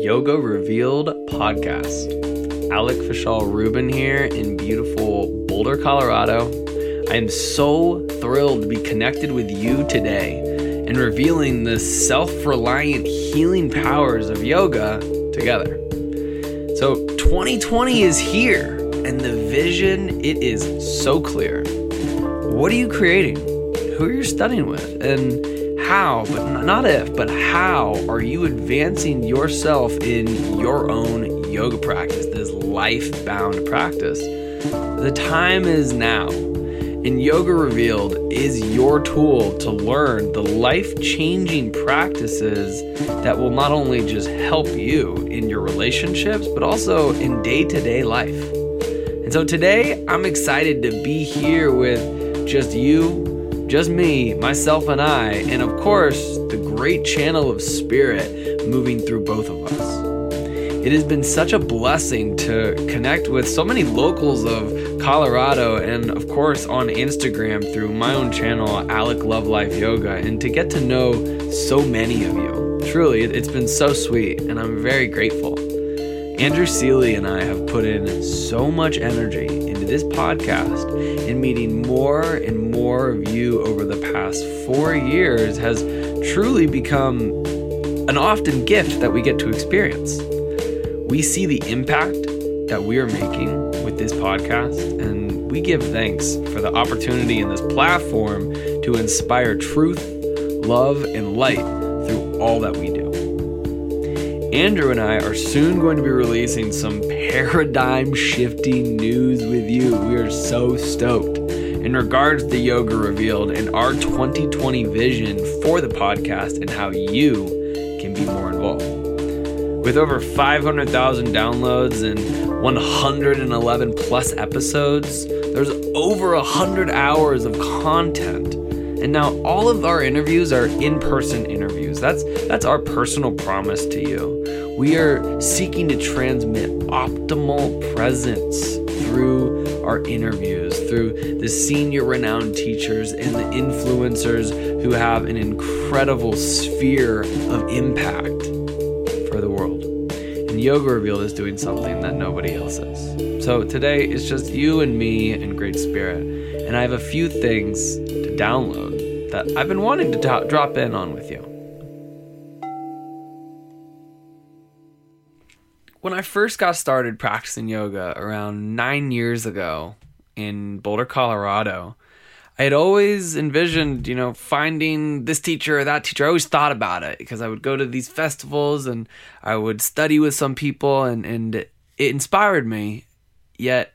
Yoga Revealed podcast. Alec Vishal Rubin here in beautiful Boulder, Colorado. I am so thrilled to be connected with you today and revealing the self reliant healing powers of yoga together. So, 2020 is here, and the vision it is so clear. What are you creating? Who are you studying with? And how, but not if, but how are you advancing yourself in your own yoga practice, this life bound practice? The time is now. And Yoga Revealed is your tool to learn the life changing practices that will not only just help you in your relationships, but also in day to day life. And so today, I'm excited to be here with just you, just me, myself, and I, and of course, the great channel of spirit moving through both of us. It has been such a blessing to connect with so many locals of Colorado and, of course, on Instagram through my own channel, Alec Love Life Yoga, and to get to know so many of you. Truly, it's been so sweet, and I'm very grateful. Andrew Seeley and I have put in so much energy this podcast and meeting more and more of you over the past four years has truly become an often gift that we get to experience. We see the impact that we are making with this podcast, and we give thanks for the opportunity in this platform to inspire truth, love, and light through all that we do. Andrew and I are soon going to be releasing some paradigm shifting news with you. We are so stoked. In regards to Yoga Revealed and our 2020 vision for the podcast and how you can be more involved. With over 500,000 downloads and 111 plus episodes, there's over 100 hours of content. And now all of our interviews are in-person interviews. That's that's our personal promise to you. We are seeking to transmit optimal presence through our interviews, through the senior renowned teachers and the influencers who have an incredible sphere of impact for the world. And Yoga Revealed is doing something that nobody else is. So today it's just you and me and Great Spirit. And I have a few things to download that I've been wanting to do- drop in on with you. When I first got started practicing yoga around nine years ago in Boulder, Colorado, I had always envisioned, you know, finding this teacher or that teacher. I always thought about it because I would go to these festivals and I would study with some people and, and it inspired me. Yet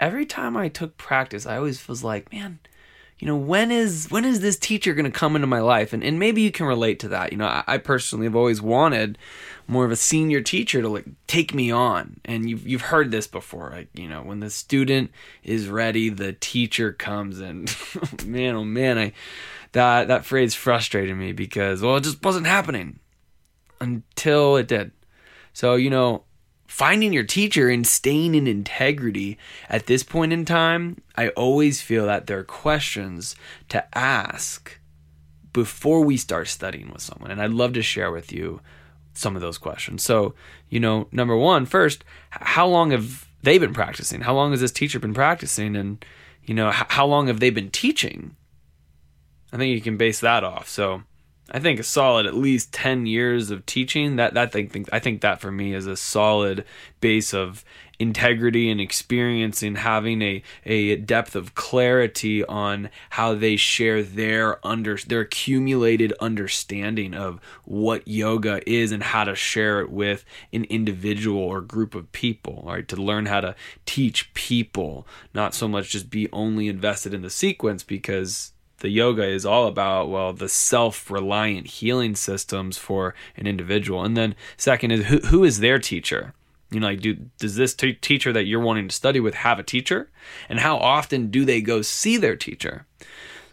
every time I took practice, I always was like, man, you know, when is when is this teacher going to come into my life? And and maybe you can relate to that. You know, I, I, personally have always wanted more of a senior teacher to like take me on. And you've you've heard this before, like you know, when the student is ready, the teacher comes. And man, oh man, I that that phrase frustrated me because well, it just wasn't happening until it did. So you know, finding your teacher and staying in integrity at this point in time, I always feel that there are questions to ask before we start studying with someone. And I'd love to share with you some of those questions. So, you know, number one, first, how long have they been practicing? How long has this teacher been practicing? And, you know, how long have they been teaching? I think you can base that off. So, I think a solid at least 10 years of teaching. That that thing I think that for me is a solid base of integrity and experience in having a a depth of clarity on how they share their under their accumulated understanding of what yoga is and how to share it with an individual or group of people right? To learn how to teach people not so much just be only invested in the sequence because the yoga is all about well the self-reliant healing systems for an individual. And then second is who, who is their teacher? You know like do does this t- teacher that you're wanting to study with have a teacher? And how often do they go see their teacher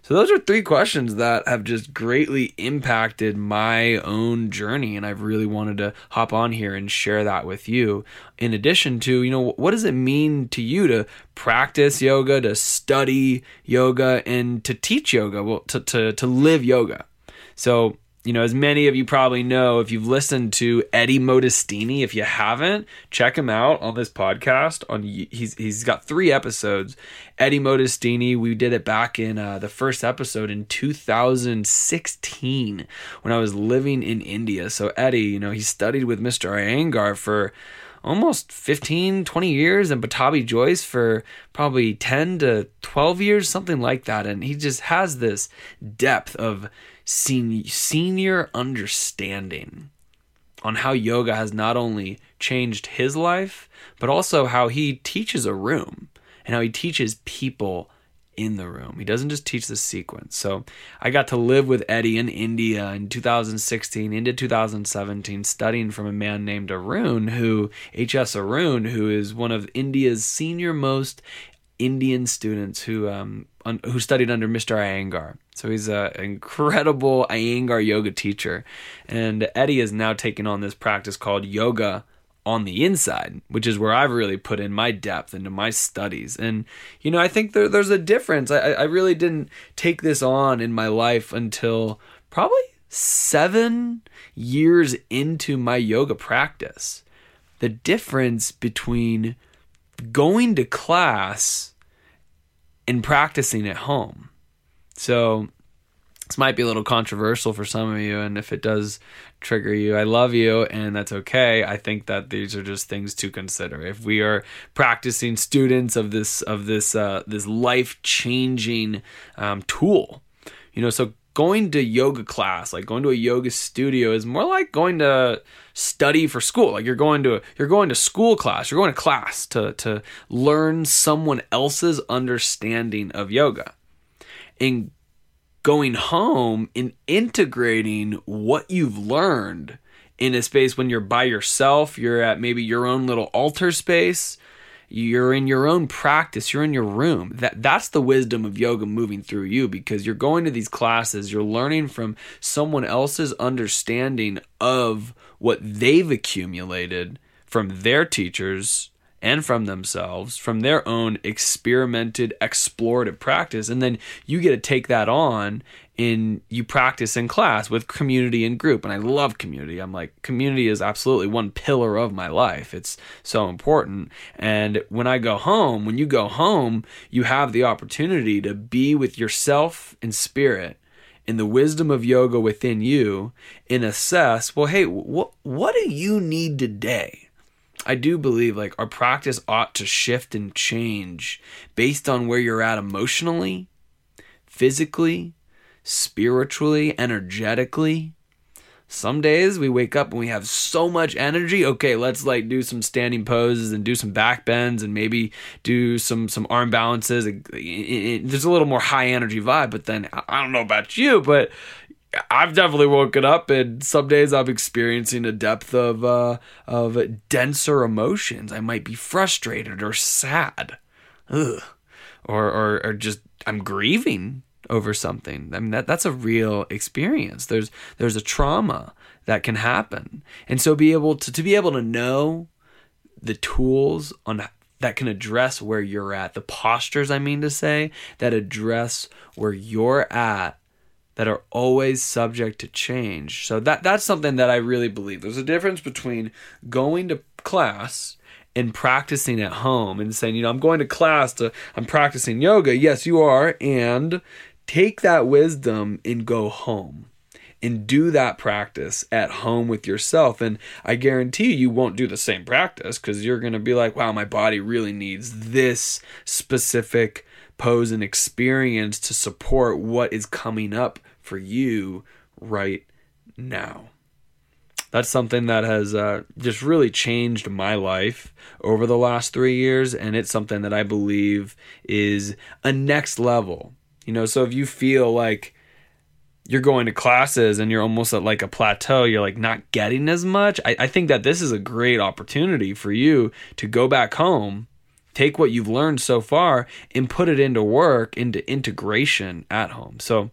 so those are three questions that have just greatly impacted my own journey and I've really wanted to hop on here and share that with you. In addition to, you know, what does it mean to you to practice yoga, to study yoga and to teach yoga, well to to to live yoga. So you know, as many of you probably know, if you've listened to Eddie Modestini, if you haven't, check him out on this podcast. On he's he's got three episodes. Eddie Modestini, we did it back in uh, the first episode in 2016 when I was living in India. So Eddie, you know, he studied with Mr. Iyengar for almost 15, 20 years and Pattabhi Jois for probably 10 to 12 years, something like that. And he just has this depth of senior understanding on how yoga has not only changed his life, but also how he teaches a room and how he teaches people in the room. He doesn't just teach the sequence. So I got to live with Eddie in India in 2016 into 2017, studying from a man named Arun, who H.S. Arun, who is one of India's senior most Indian students who um, un, who studied under Mr. Iyengar. So he's an incredible Iyengar yoga teacher. And Eddie is now taking on this practice called yoga on the inside, which is where I've really put in my depth into my studies. And, you know, I think there, there's a difference. I, I really didn't take this on in my life until probably seven years into my yoga practice. The difference between going to class and practicing at home. So this might be a little controversial for some of you, and if it does trigger you, I love you, and that's okay. I think that these are just things to consider. If we are practicing students of this of this uh, this life changing um, tool, you know, so going to yoga class, like going to a yoga studio, is more like going to study for school. Like you're going to you're going to school class. You're going to class to to learn someone else's understanding of yoga and going home and integrating what you've learned in a space when you're by yourself, you're at maybe your own little altar space, you're in your own practice, you're in your room. That that's the wisdom of yoga moving through you because you're going to these classes, you're learning from someone else's understanding of what they've accumulated from their teachers and from themselves, from their own experimented, explorative practice. And then you get to take that on in you practice in class with community and group. And I love community. I'm like, community is absolutely one pillar of my life. It's so important. And when I go home, when you go home, you have the opportunity to be with yourself in spirit in the wisdom of yoga within you and assess well hey what what do you need today I do believe like our practice ought to shift and change based on where you're at emotionally, physically, spiritually, energetically. Some days we wake up and we have so much energy. Okay, let's like do some standing poses and do some back bends and maybe do some some arm balances. There's a little more high energy vibe, but then I don't know about you, but I've definitely woken up and some days I'm experiencing a depth of uh, of denser emotions. I might be frustrated or sad. Ugh. Or, or or just I'm grieving over something. I mean that that's a real experience. There's there's a trauma that can happen. And so be able to to be able to know the tools on that can address where you're at, the postures I mean to say that address where you're at that are always subject to change. So that that's something that I really believe. There's a difference between going to class and practicing at home and saying, you know, I'm going to class to I'm practicing yoga. Yes, you are, and take that wisdom and go home and do that practice at home with yourself. And I guarantee you won't do the same practice because you're going to be like, wow, my body really needs this specific pose and experience to support what is coming up for you right now. That's something that has uh, just really changed my life over the last three years. And it's something that I believe is a next level you know, so if you feel like you're going to classes and you're almost at like a plateau, you're like not getting as much. I, I think that this is a great opportunity for you to go back home, take what you've learned so far, and put it into work, into integration at home. So,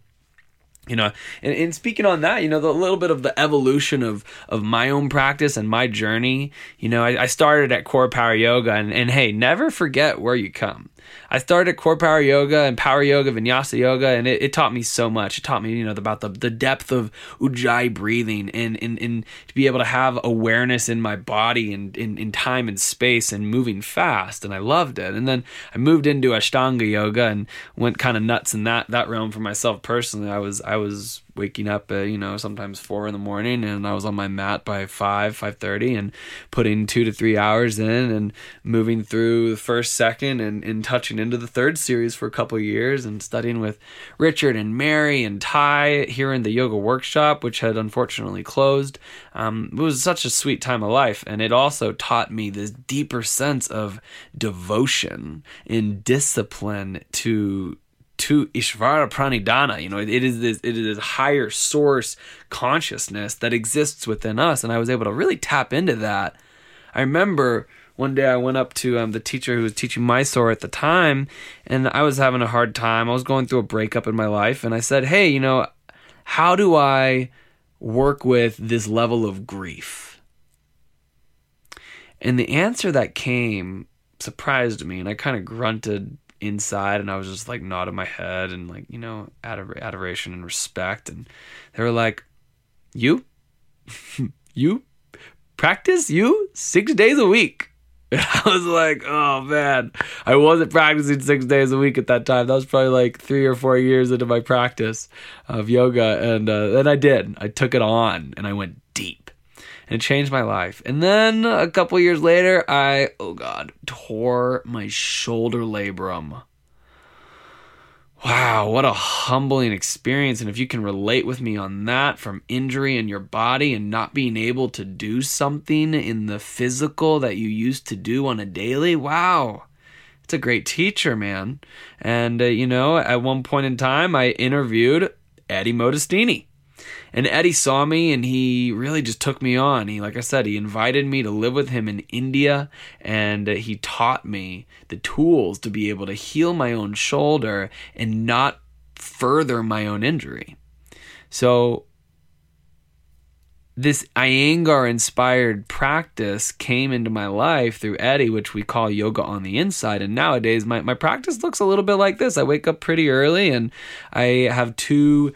you know and, and speaking on that you know the little bit of the evolution of of my own practice and my journey you know i, I started at core power yoga and, and hey never forget where you come I started core power yoga and power yoga, vinyasa yoga, and it, it taught me so much. It taught me, you know, about the, the depth of ujjayi breathing and, and, and to be able to have awareness in my body and in, time and space and moving fast. And I loved it. And then I moved into Ashtanga yoga and went kind of nuts in that, that realm for myself personally. I was, I was waking up at you know sometimes four in the morning and i was on my mat by 5 5.30 and putting two to three hours in and moving through the first second and, and touching into the third series for a couple years and studying with richard and mary and ty here in the yoga workshop which had unfortunately closed. Um, it was such a sweet time of life and it also taught me this deeper sense of devotion and discipline to to Ishvara Pranidhana. You know, it is this it is this higher source consciousness that exists within us, and I was able to really tap into that. I remember one day I went up to um, the teacher who was teaching Mysore at the time, and I was having a hard time. I was going through a breakup in my life, and I said, "Hey, you know, how do I work with this level of grief?" And the answer that came surprised me, and I kind of grunted inside and I was just like nodding my head and like, you know, ador- adoration and respect. And they were like, You? you? Practice you? Six days a week. And I was like, oh man, I wasn't practicing six days a week at that time. That was probably like three or four years into my practice of yoga. And uh, then I did. I took it on and I went deep and it changed my life. And then a couple years later, I, oh God, tore my shoulder labrum. Wow, what a humbling experience. And if you can relate with me on that from injury in your body and not being able to do something in the physical that you used to do on a daily, wow. It's a great teacher, man. And, uh, you know, at one point in time, I interviewed Eddie Modestini and Eddie saw me and he really just took me on. He, like I said, he invited me to live with him in India and he taught me the tools to be able to heal my own shoulder and not further my own injury. So, this Iyengar inspired practice came into my life through Eddie, which we call yoga on the inside. And nowadays, my, my practice looks a little bit like this. I wake up pretty early and I have two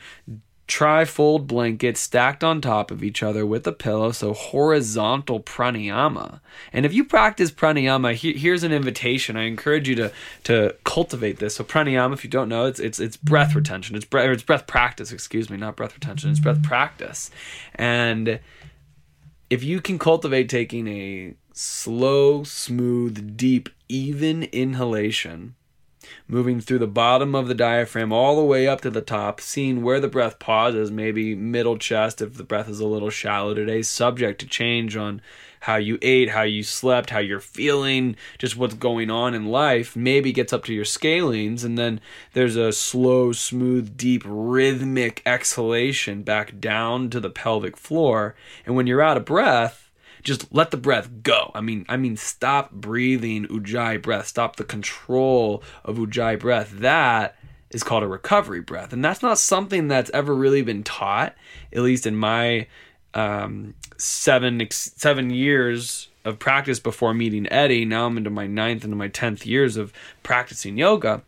trifold blankets stacked on top of each other with a pillow, so horizontal pranayama. And if you practice pranayama, he, here's an invitation. I encourage you to to cultivate this. So pranayama, if you don't know, it's it's it's breath retention. It's breath it's breath practice. Excuse me, not breath retention. It's breath practice. And if you can cultivate taking a slow, smooth, deep, even inhalation moving through the bottom of the diaphragm all the way up to the top, seeing where the breath pauses, maybe middle chest if the breath is a little shallow today, subject to change on how you ate, how you slept, how you're feeling, just what's going on in life, maybe gets up to your scalenes. And then there's a slow, smooth, deep, rhythmic exhalation back down to the pelvic floor. And when you're out of breath, just let the breath go. I mean, I mean, stop breathing ujjayi breath. Stop the control of ujjayi breath. That is called a recovery breath, and that's not something that's ever really been taught, at least in my um, seven seven years of practice before meeting Eddie. Now I'm into my ninth and my tenth years of practicing yoga,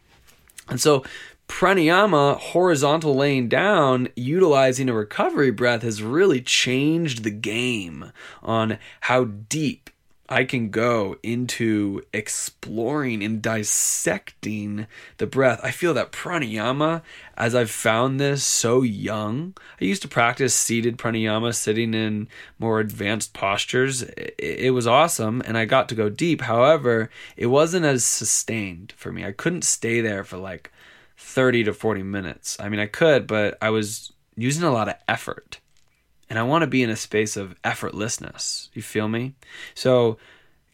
and so pranayama, horizontal laying down, utilizing a recovery breath has really changed the game on how deep I can go into exploring and dissecting the breath. I feel that pranayama, as I've found this so young, I used to practice seated pranayama, sitting in more advanced postures. It was awesome and I got to go deep. However, it wasn't as sustained for me. I couldn't stay there for like 30 to 40 minutes. I mean, I could, but I was using a lot of effort and I want to be in a space of effortlessness. You feel me? So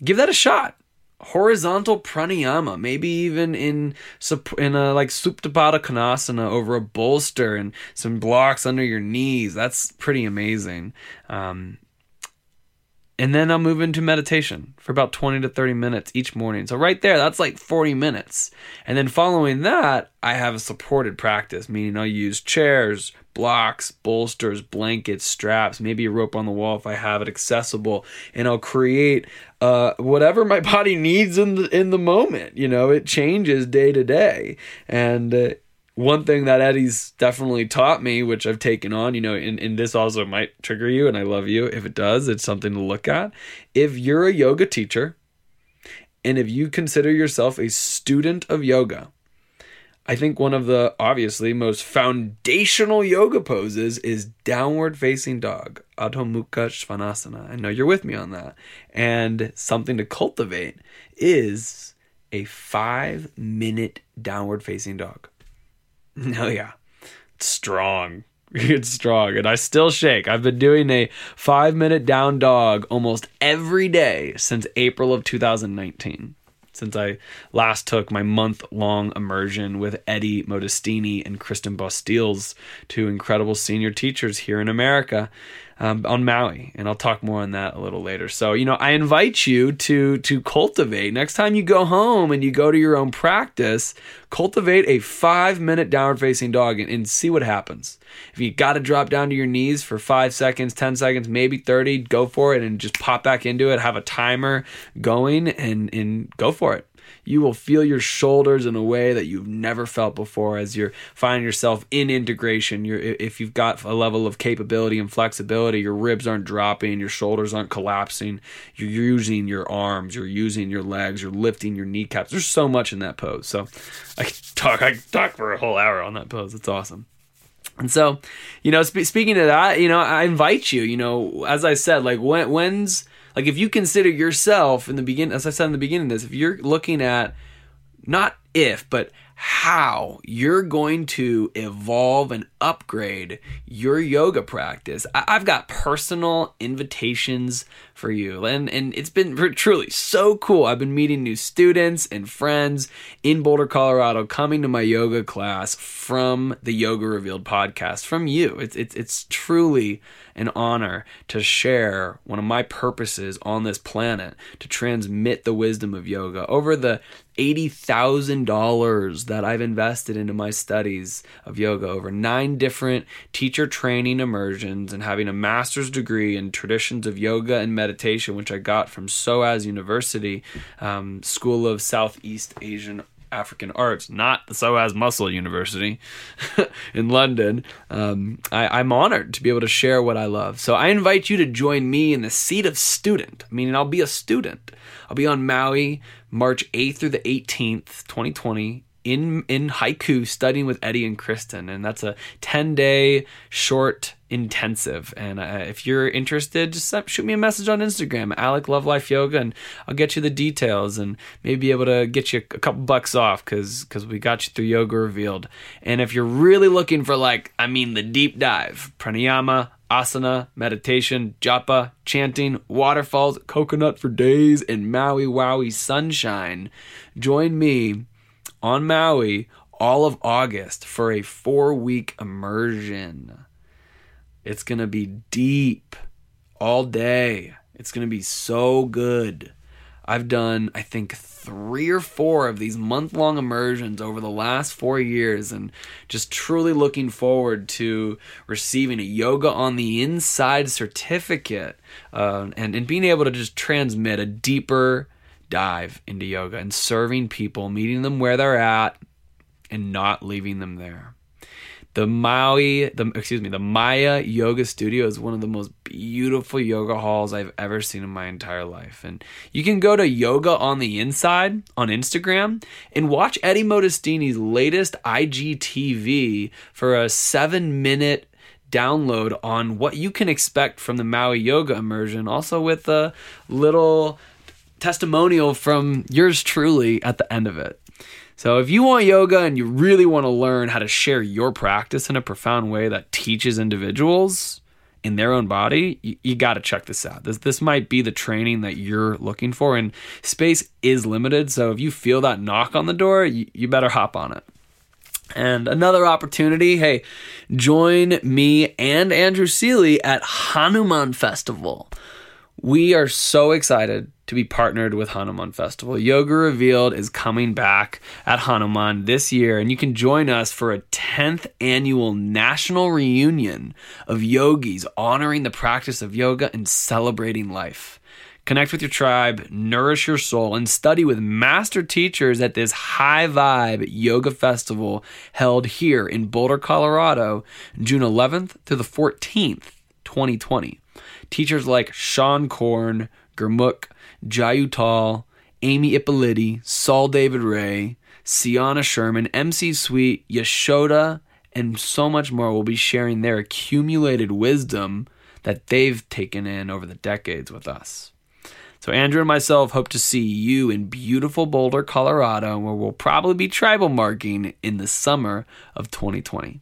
give that a shot. Horizontal pranayama, maybe even in in a like Supta Baddha Konasana over a bolster and some blocks under your knees. That's pretty amazing. Um, and then I'll move into meditation for about 20 to 30 minutes each morning. So, right there, that's like 40 minutes. And then following that, I have a supported practice, meaning I'll use chairs, blocks, bolsters, blankets, straps, maybe a rope on the wall if I have it accessible, and I'll create uh, whatever my body needs in the in the moment. You know, it changes day to day, and uh, one thing that Eddie's definitely taught me, which I've taken on, you know, and, and this also might trigger you, and I love you. If it does, it's something to look at. If you're a yoga teacher, and if you consider yourself a student of yoga, I think one of the obviously most foundational yoga poses is downward facing dog, Adho Mukha Svanasana. I know you're with me on that. And something to cultivate is a five minute downward facing dog. No, oh, yeah. It's strong. It's strong. And I still shake. I've been doing a five minute down dog almost every day since April of 2019. Since I last took my month long immersion with Eddie Modestini and Kristen Bostiels, two incredible senior teachers here in America um, on Maui, and I'll talk more on that a little later. So, you know, I invite you to to cultivate. Next time you go home and you go to your own practice, cultivate a five minute downward facing dog and, and see what happens. If you got to drop down to your knees for five seconds, ten seconds, maybe thirty, go for it and just pop back into it. Have a timer going and and go for it you will feel your shoulders in a way that you've never felt before as you're finding yourself in integration. You're, if you've got a level of capability and flexibility, your ribs aren't dropping, your shoulders aren't collapsing. You're using your arms, you're using your legs, you're lifting your kneecaps. There's so much in that pose. So I talk, I talk for a whole hour on that pose. It's awesome. And so, you know, sp- speaking of that, you know, I invite you, you know, as I said, like when, when's like if you consider yourself in the beginning, as I said in the beginning of this, if you're looking at not if, but how you're going to evolve and upgrade your yoga practice. I've got personal invitations for you. And, and it's been truly so cool. I've been meeting new students and friends in Boulder, Colorado, coming to my yoga class from the Yoga Revealed podcast, from you. It's, it's, it's truly an honor to share one of my purposes on this planet to transmit the wisdom of yoga. Over the $80,000 that I've invested into my studies of yoga, over nine different teacher training immersions, and having a master's degree in traditions of yoga and meditation, which I got from SOAS University, um, School of Southeast Asian African Arts, not the SOAS Muscle University in London. Um, I, am honored to be able to share what I love. So I invite you to join me in the seat of student, meaning I'll be a student. I'll be on Maui March 8th through the 18th, 2020, in in haiku studying with Eddie and Kristen, and that's a ten day short intensive. And uh, if you're interested, just shoot me a message on Instagram, Alec Love Life Yoga, and I'll get you the details and maybe be able to get you a couple bucks off because because we got you through Yoga Revealed. And if you're really looking for like, I mean, the deep dive, pranayama, asana, meditation, japa, chanting, waterfalls, coconut for days, and Maui Wowie sunshine, join me on Maui all of August for a four week immersion. It's going to be deep all day. It's going to be so good. I've done, I think, three or four of these month long immersions over the last four years and just truly looking forward to receiving a yoga on the inside certificate uh, and, and being able to just transmit a deeper dive into yoga and serving people, meeting them where they're at, and not leaving them there. The Maui, the excuse me, the Maya Yoga Studio is one of the most beautiful yoga halls I've ever seen in my entire life. And you can go to Yoga on the Inside on Instagram and watch Eddie Modestini's latest IGTV for a seven minute download on what you can expect from the Maui Yoga immersion, also with a little testimonial from yours truly at the end of it. So, if you want yoga and you really want to learn how to share your practice in a profound way that teaches individuals in their own body, you, you got to check this out. This this might be the training that you're looking for, and space is limited. So, if you feel that knock on the door, you, you better hop on it. And another opportunity, hey, join me and Andrew Seeley at Hanuman Festival. We are so excited to be partnered with Hanuman Festival. Yoga Revealed is coming back at Hanuman this year, and you can join us for a 10th annual national reunion of yogis honoring the practice of yoga and celebrating life. Connect with your tribe, nourish your soul, and study with master teachers at this high vibe yoga festival held here in Boulder, Colorado, June 11th to the 14th, 2020. Teachers like Seane Corn, Gurmukh, Jai Uttal, Amy Ippoliti, Saul David Raye, Sianna Sherman, MC Sweet, Yashoda, and so much more will be sharing their accumulated wisdom that they've taken in over the decades with us. So, Andrew and myself hope to see you in beautiful Boulder, Colorado, where we'll probably be tribal marking in the summer of 2020.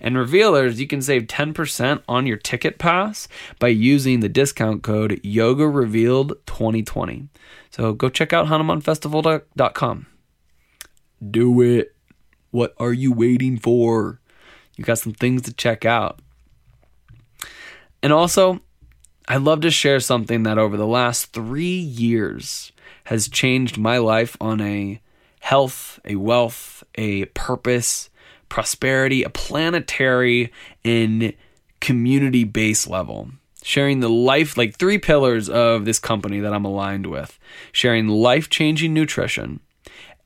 And revealers, you can save 10% on your ticket pass by using the discount code Yoga Revealed 2020. So go check out HanumanFestival.com. Do it. What are you waiting for? You got some things to check out. And also, I'd love to share something that over the last three years has changed my life on a health, a wealth, a purpose, prosperity, a planetary and community base level. Sharing the life, like three pillars of this company that I'm aligned with sharing life changing nutrition,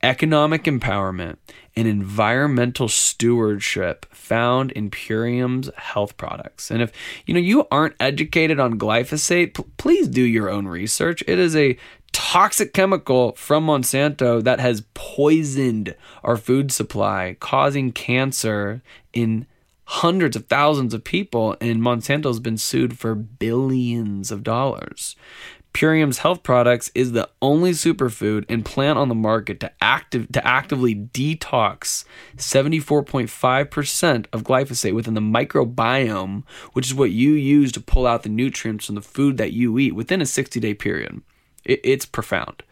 economic empowerment, and environmental stewardship found in Purium's health products. And if you know you aren't educated on glyphosate, p- please do your own research. It is a toxic chemical from Monsanto that has poisoned our food supply, causing cancer in hundreds of thousands of people, and Monsanto's been sued for billions of dollars. Purium's health products is the only superfood and plant on the market to active to actively detox 74.5% of glyphosate within the microbiome, which is what you use to pull out the nutrients from the food that you eat within a 60-day period. It, it's profound.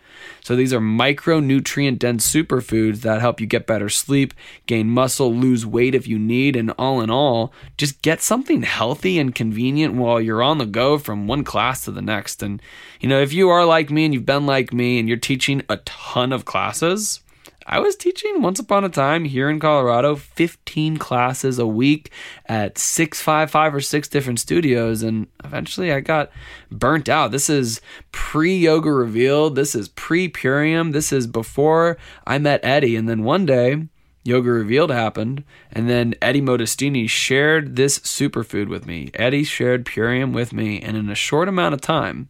So these are micronutrient dense superfoods that help you get better sleep, gain muscle, lose weight if you need, and all in all, just get something healthy and convenient while you're on the go from one class to the next. And you know, if you are like me and you've been like me and you're teaching a ton of classes, I was teaching once upon a time here in Colorado 15 classes a week at six, five, five or six different studios. And eventually I got burnt out. This is pre Yoga Revealed. This is pre Purium. This is before I met Eddie. And then one day, Yoga Revealed happened, and then Eddie Modestini shared this superfood with me. Eddie shared Purium with me, and in a short amount of time,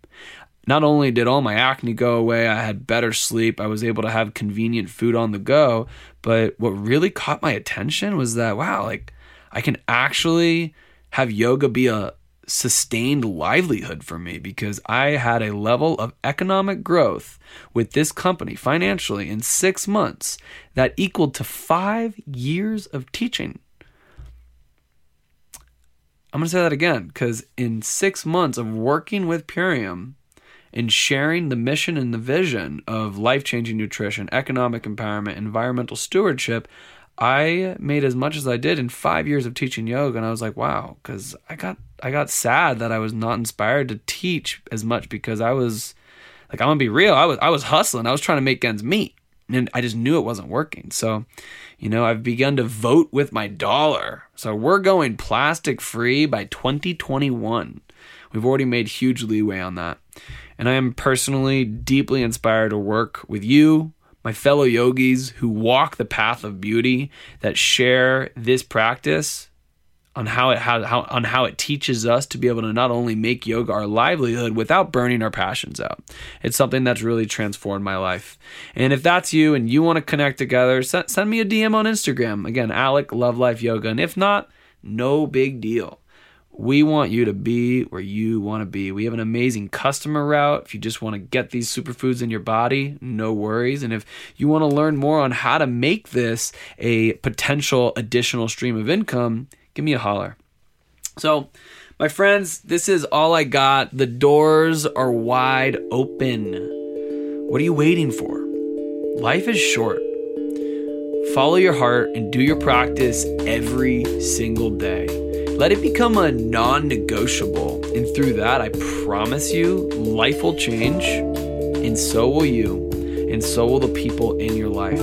not only did all my acne go away, I had better sleep, I was able to have convenient food on the go. But what really caught my attention was that, wow, like I can actually have yoga be a sustained livelihood for me because I had a level of economic growth with this company financially in six months that equaled to five years of teaching. I'm going to say that again because in six months of working with Purium and sharing the mission and the vision of life changing nutrition, economic empowerment, environmental stewardship, I made as much as I did in five years of teaching yoga, and I was like, wow, because I got I got sad that I was not inspired to teach as much because I was like, I'm gonna be real, I was I was hustling, I was trying to make ends meet, and I just knew it wasn't working. So, you know, I've begun to vote with my dollar. So we're going plastic free by 2021. We've already made huge leeway on that, and I am personally deeply inspired to work with you my fellow yogis who walk the path of beauty that share this practice on how it how, on how it teaches us to be able to not only make yoga our livelihood without burning our passions out. It's something that's really transformed my life. And if that's you and you want to connect together, send, send me a DM on Instagram. Again, Alec Love Life Yoga. And if not, no big deal. We want you to be where you want to be. We have an amazing customer route. If you just want to get these superfoods in your body, no worries. And if you want to learn more on how to make this a potential additional stream of income, give me a holler. So, my friends, this is all I got. The doors are wide open. What are you waiting for? Life is short. Follow your heart and do your practice every single day. Let it become a non negotiable. And through that, I promise you, life will change, and so will you, and so will the people in your life.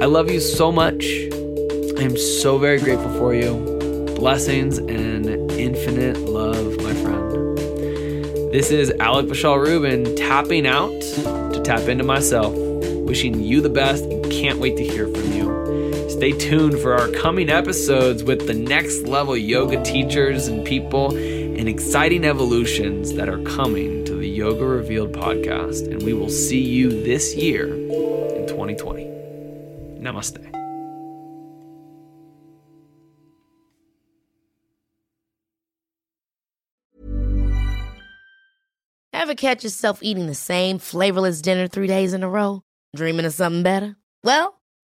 I love you so much. I am so very grateful for you. Blessings and infinite love, my friend. This is Alec Vishal Rubin tapping out to tap into myself. Wishing you the best and can't wait to hear from you. Stay tuned for our coming episodes with the next level yoga teachers and people and exciting evolutions that are coming to the Yoga Revealed podcast. And we will see you this year in 2020. Namaste. Ever catch yourself eating the same flavorless dinner three days in a row? Dreaming of something better? Well,